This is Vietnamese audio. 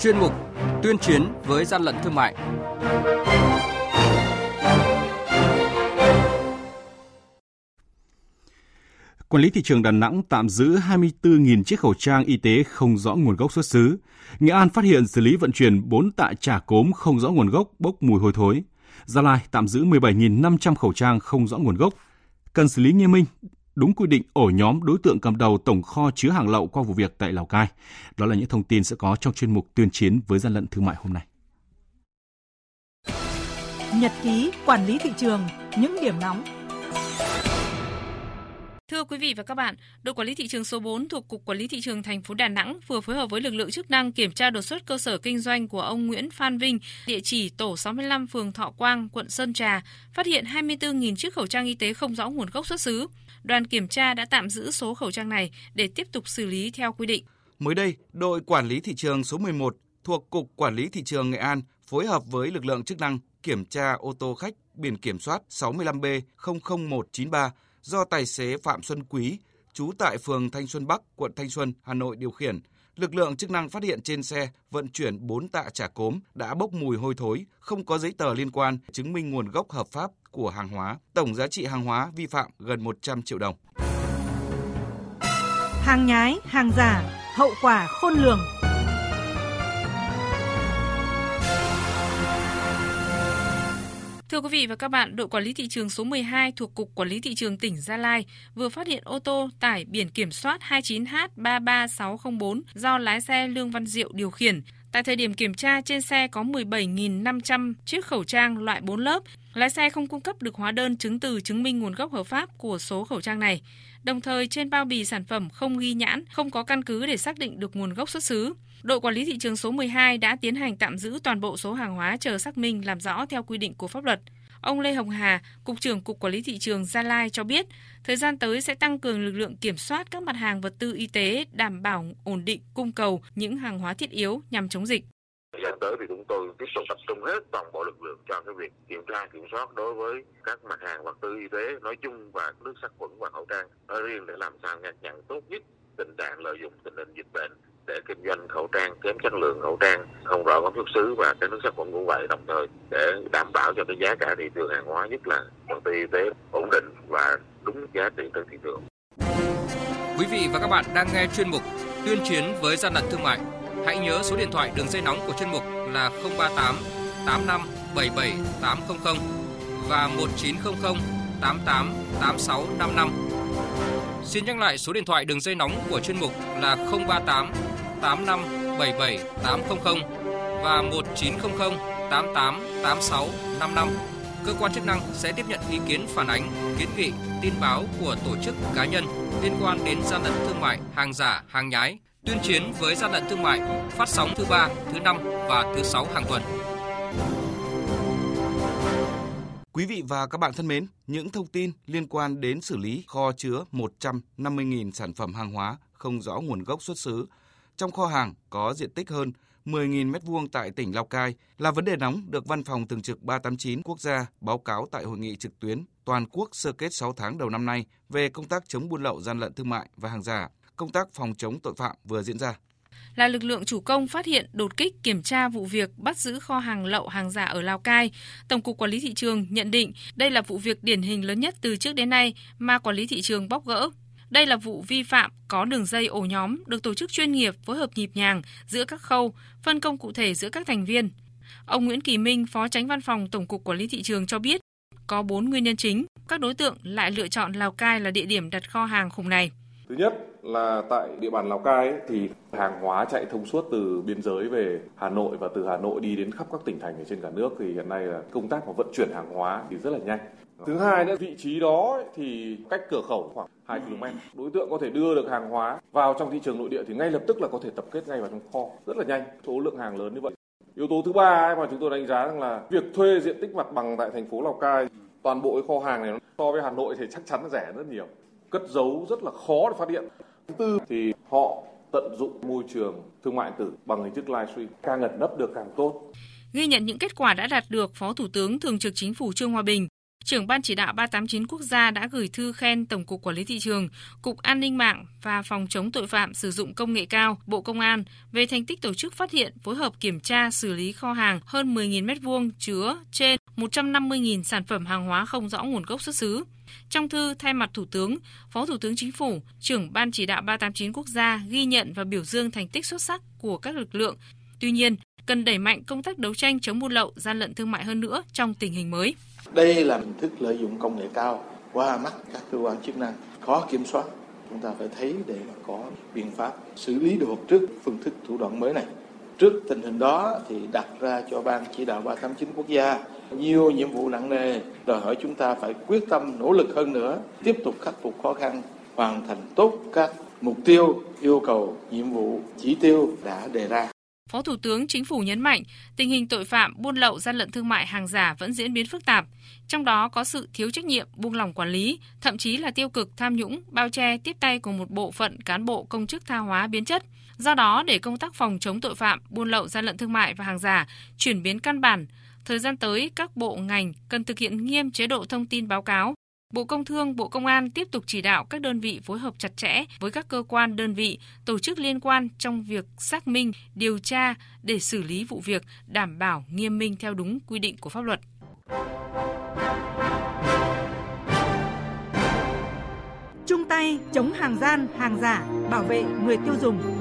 chuyên mục Tuyên chiến với gian lận thương mại. Quản lý thị trường Đà Nẵng tạm giữ 24.000 chiếc khẩu trang y tế không rõ nguồn gốc xuất xứ. Nghệ An phát hiện xử lý vận chuyển 4 tạ chả cốm không rõ nguồn gốc, bốc mùi hôi thối. Gia Lai tạm giữ 17.500 khẩu trang không rõ nguồn gốc. Cần xử lý nghiêm minh đúng quy định ổ nhóm đối tượng cầm đầu tổng kho chứa hàng lậu qua vụ việc tại Lào Cai. Đó là những thông tin sẽ có trong chuyên mục tuyên chiến với gian lận thương mại hôm nay. Nhật ký quản lý thị trường, những điểm nóng Thưa quý vị và các bạn, đội quản lý thị trường số 4 thuộc Cục Quản lý thị trường thành phố Đà Nẵng vừa phối hợp với lực lượng chức năng kiểm tra đột xuất cơ sở kinh doanh của ông Nguyễn Phan Vinh, địa chỉ tổ 65 phường Thọ Quang, quận Sơn Trà, phát hiện 24.000 chiếc khẩu trang y tế không rõ nguồn gốc xuất xứ. Đoàn kiểm tra đã tạm giữ số khẩu trang này để tiếp tục xử lý theo quy định. Mới đây, đội quản lý thị trường số 11 thuộc Cục Quản lý thị trường Nghệ An phối hợp với lực lượng chức năng kiểm tra ô tô khách biển kiểm soát 65B 00193 do tài xế Phạm Xuân Quý, trú tại phường Thanh Xuân Bắc, quận Thanh Xuân, Hà Nội điều khiển. Lực lượng chức năng phát hiện trên xe vận chuyển 4 tạ chả cốm đã bốc mùi hôi thối, không có giấy tờ liên quan chứng minh nguồn gốc hợp pháp của hàng hóa. Tổng giá trị hàng hóa vi phạm gần 100 triệu đồng. Hàng nhái, hàng giả, hậu quả khôn lường. Thưa quý vị và các bạn, đội quản lý thị trường số 12 thuộc Cục Quản lý thị trường tỉnh Gia Lai vừa phát hiện ô tô tải biển kiểm soát 29H33604 do lái xe Lương Văn Diệu điều khiển. Tại thời điểm kiểm tra, trên xe có 17.500 chiếc khẩu trang loại 4 lớp. Lái xe không cung cấp được hóa đơn chứng từ chứng minh nguồn gốc hợp pháp của số khẩu trang này. Đồng thời, trên bao bì sản phẩm không ghi nhãn, không có căn cứ để xác định được nguồn gốc xuất xứ. Đội quản lý thị trường số 12 đã tiến hành tạm giữ toàn bộ số hàng hóa chờ xác minh làm rõ theo quy định của pháp luật. Ông Lê Hồng Hà, Cục trưởng Cục Quản lý Thị trường Gia Lai cho biết, thời gian tới sẽ tăng cường lực lượng kiểm soát các mặt hàng vật tư y tế, đảm bảo ổn định cung cầu những hàng hóa thiết yếu nhằm chống dịch. Thời gian tới thì chúng tôi tiếp tục tập trung hết toàn bộ lực lượng cho cái việc kiểm tra kiểm soát đối với các mặt hàng vật tư y tế nói chung và nước sát khuẩn và khẩu trang nói riêng để làm sao ngăn chặn tốt nhất tình trạng lợi dụng tình hình dịch bệnh để kinh doanh khẩu trang, kém chất lượng khẩu trang, không rõ nguồn xuất xứ và cái nước sát khuẩn cũng vậy đồng thời để đảm bảo cho cái giá cả thị trường hàng hóa, nhất là công ty y tế ổn định và đúng giá trị trên thị trường. Quý vị và các bạn đang nghe chuyên mục Tuyên chiến với gian lận thương mại. Hãy nhớ số điện thoại đường dây nóng của chuyên mục là 038 85 77 800 và 1900 88 86 55. Xin nhắc lại số điện thoại đường dây nóng của chuyên mục là 038 85 77 800 và 1900 88 86 55. Cơ quan chức năng sẽ tiếp nhận ý kiến phản ánh, kiến nghị, tin báo của tổ chức cá nhân liên quan đến gian lận thương mại, hàng giả, hàng nhái, tuyên chiến với gian lận thương mại, phát sóng thứ ba, thứ năm và thứ sáu hàng tuần. Quý vị và các bạn thân mến, những thông tin liên quan đến xử lý kho chứa 150.000 sản phẩm hàng hóa không rõ nguồn gốc xuất xứ trong kho hàng có diện tích hơn 10.000 m2 tại tỉnh Lào Cai là vấn đề nóng được Văn phòng Thường trực 389 Quốc gia báo cáo tại hội nghị trực tuyến toàn quốc sơ kết 6 tháng đầu năm nay về công tác chống buôn lậu gian lận thương mại và hàng giả, công tác phòng chống tội phạm vừa diễn ra là lực lượng chủ công phát hiện, đột kích, kiểm tra vụ việc bắt giữ kho hàng lậu hàng giả ở Lào Cai. Tổng cục Quản lý thị trường nhận định đây là vụ việc điển hình lớn nhất từ trước đến nay mà quản lý thị trường bóc gỡ. Đây là vụ vi phạm có đường dây ổ nhóm được tổ chức chuyên nghiệp phối hợp nhịp nhàng giữa các khâu, phân công cụ thể giữa các thành viên. Ông Nguyễn Kỳ Minh, Phó Tránh Văn phòng Tổng cục Quản lý thị trường cho biết, có 4 nguyên nhân chính, các đối tượng lại lựa chọn Lào Cai là địa điểm đặt kho hàng khủng này. Thứ nhất là tại địa bàn Lào Cai ấy, thì hàng hóa chạy thông suốt từ biên giới về Hà Nội và từ Hà Nội đi đến khắp các tỉnh thành ở trên cả nước thì hiện nay là công tác mà vận chuyển hàng hóa thì rất là nhanh. Thứ hai nữa vị trí đó ấy, thì cách cửa khẩu khoảng 2 km. Đối tượng có thể đưa được hàng hóa vào trong thị trường nội địa thì ngay lập tức là có thể tập kết ngay vào trong kho rất là nhanh. Số lượng hàng lớn như vậy. Yếu tố thứ ba ấy mà chúng tôi đánh giá rằng là việc thuê diện tích mặt bằng tại thành phố Lào Cai toàn bộ cái kho hàng này so với Hà Nội thì chắc chắn rẻ rất nhiều cất giấu rất là khó để phát hiện. Thứ tư thì họ tận dụng môi trường thương mại tử bằng hình thức livestream càng ẩn nấp được càng tốt. Ghi nhận những kết quả đã đạt được, Phó Thủ tướng Thường trực Chính phủ Trương Hòa Bình trưởng ban chỉ đạo 389 quốc gia đã gửi thư khen Tổng cục Quản lý thị trường, Cục An ninh mạng và Phòng chống tội phạm sử dụng công nghệ cao, Bộ Công an về thành tích tổ chức phát hiện, phối hợp kiểm tra xử lý kho hàng hơn 10.000 m2 chứa trên 150.000 sản phẩm hàng hóa không rõ nguồn gốc xuất xứ. Trong thư thay mặt Thủ tướng, Phó Thủ tướng Chính phủ, trưởng Ban chỉ đạo 389 quốc gia ghi nhận và biểu dương thành tích xuất sắc của các lực lượng. Tuy nhiên, cần đẩy mạnh công tác đấu tranh chống buôn lậu, gian lận thương mại hơn nữa trong tình hình mới. Đây là hình thức lợi dụng công nghệ cao qua mắt các cơ quan chức năng khó kiểm soát. Chúng ta phải thấy để mà có biện pháp xử lý được trước phương thức thủ đoạn mới này. Trước tình hình đó thì đặt ra cho Ban chỉ đạo 389 quốc gia nhiều nhiệm vụ nặng nề, đòi hỏi chúng ta phải quyết tâm nỗ lực hơn nữa, tiếp tục khắc phục khó khăn, hoàn thành tốt các mục tiêu, yêu cầu, nhiệm vụ, chỉ tiêu đã đề ra. Phó Thủ tướng Chính phủ nhấn mạnh, tình hình tội phạm buôn lậu gian lận thương mại hàng giả vẫn diễn biến phức tạp, trong đó có sự thiếu trách nhiệm, buông lỏng quản lý, thậm chí là tiêu cực tham nhũng, bao che tiếp tay của một bộ phận cán bộ công chức tha hóa biến chất. Do đó, để công tác phòng chống tội phạm, buôn lậu gian lận thương mại và hàng giả chuyển biến căn bản, thời gian tới các bộ ngành cần thực hiện nghiêm chế độ thông tin báo cáo, Bộ Công Thương, Bộ Công an tiếp tục chỉ đạo các đơn vị phối hợp chặt chẽ với các cơ quan đơn vị, tổ chức liên quan trong việc xác minh, điều tra để xử lý vụ việc đảm bảo nghiêm minh theo đúng quy định của pháp luật. Chung tay chống hàng gian, hàng giả, bảo vệ người tiêu dùng.